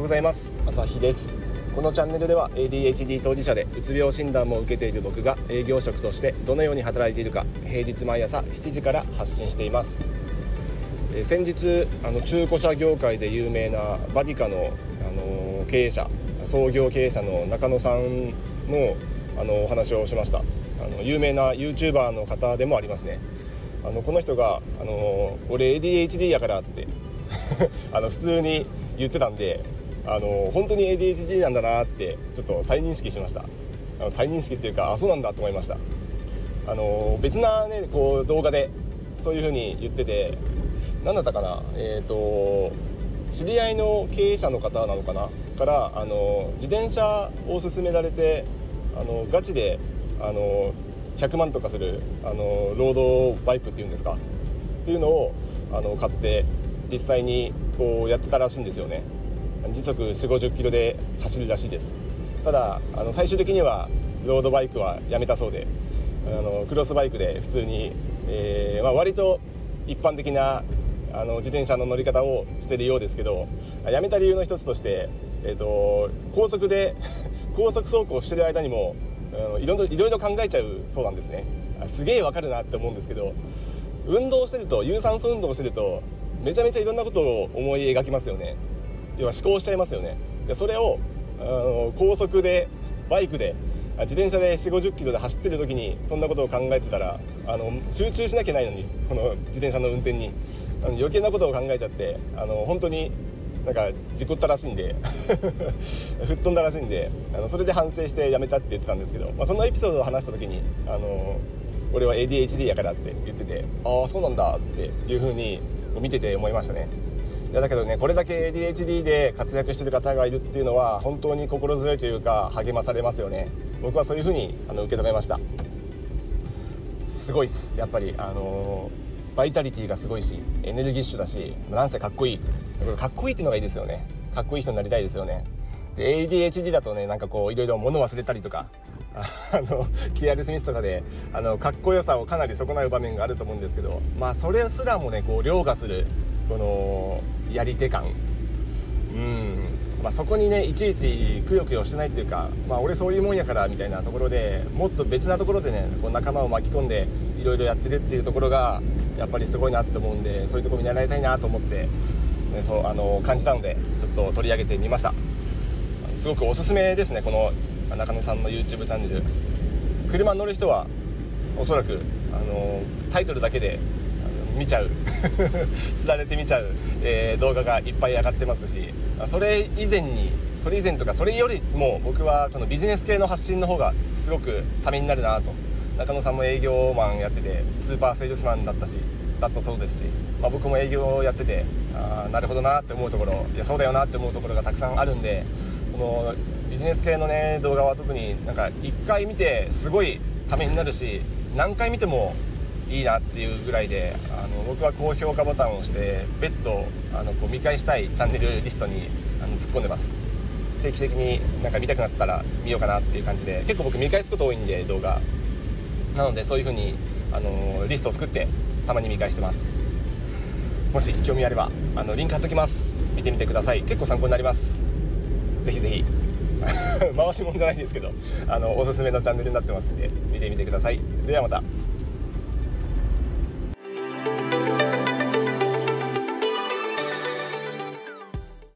ようございます。朝日です。このチャンネルでは ADHD 当事者でうつ病診断も受けている僕が営業職としてどのように働いているか平日毎朝7時から発信しています。え先日あの中古車業界で有名なバディカの、あの経営者創業経営者の中野さんのあのお話をしました。あの有名な YouTuber の方でもありますね。あのこの人があの「俺 ADHD やから」って あの普通に言ってたんであの本当に ADHD なんだなってちょっと再認識しました。あの再認識っていうかあそうなんだと思いました。あの別なねこう動画でそういう風に言ってて何だったかな？えっ、ー、と知り合いの経営者の方なのかな？からあの自転車を勧められてあのガチであの100万とかするあのロードバイクっていうんですか？っていうのをあの買って実際にこうやってたらしいんですよね。時速4 5 0キロで走るらしいです。ただあの最終的にはロードバイクはやめたそうであのクロスバイクで普通に、えーまあ、割と一般的なあの自転車の乗り方をしてるようですけどやめた理由の一つとして、えーと、高速で 高速走行してる間にもいろいろいろ考えちゃうそうなんですね。すげえわかるなって思うんですけど運動してると有酸素運動してるとめちゃめちゃいろんなことを思い描きますよね。要は思考しちゃいますよね。でそれをあの高速でバイクで自転車で4 5 0キロで走ってる時にそんなことを考えてたらあの集中しなきゃないのにこの自転車の運転に。あの余計なことを考えちゃってあの本当になんか事故ったらしいんで 吹っ飛んだらしいんであのそれで反省してやめたって言ってたんですけど、まあ、そんなエピソードを話した時にあの俺は ADHD やからって言っててああそうなんだっていうふうに見てて思いましたね。いやだけどねこれだけ ADHD で活躍してる方がいるっていうのは本当に心強いというか励まされますよね。僕はそういうふうにあの受け止めました。すごいっす。やっぱりあのー、バイタリティがすごいしエネルギッシュだしなんせかっこいい。かっこいいっていうのがいいですよね。かっこいい人になりたいですよね。で ADHD だとねなんかこういろいろ物忘れたりとかあのキアル・スミスとかであのかっこよさをかなり損なう場面があると思うんですけどまあそれすらもねこう凌駕するこのやり手感。うん。まあ、そこにねいちいちくよくよしてないっていうか、まあ、俺そういうもんやからみたいなところでもっと別なところでねこう仲間を巻き込んでいろいろやってるっていうところがやっぱりすごいなって思うんでそういうとこ見習いたいなと思って、ね、そうあの感じたのでちょっと取り上げてみました。すごくおすすめですねこの中野さんの YouTube チャンネル。車乗る人はおそらくあのタイトルだけで見ちゃう。つられて見ちゃう、えー、動画がいっぱい上がってますし。それ以前にそれ以前とかそれよりも僕はこのビジネス系の発信の方がすごくためになるなと。中野さんも営業マンやっててスーパーセールスマンだったしだったそうですし、まあ、僕も営業をやっててあなるほどなって思うところいやそうだよなって思うところがたくさんあるんでこのビジネス系のね動画は特になんか1回見てすごいためになるし何回見てもいいなっていうぐらいであの僕は高評価ボタンを押して別途あのこう見返したいチャンネルリストにあの突っ込んでます。定期的になんか見たくなったら見ようかなっていう感じで結構僕見返すこと多いんで動画。なのでそういう風にあのリストを作ってたまに見返してます。もし興味あればあのリンク貼っときます。見てみてください。結構参考になります。ぜひぜひ。回しもんじゃないんですけどあのおすすめのチャンネルになってますんで見てみてください。ではまた。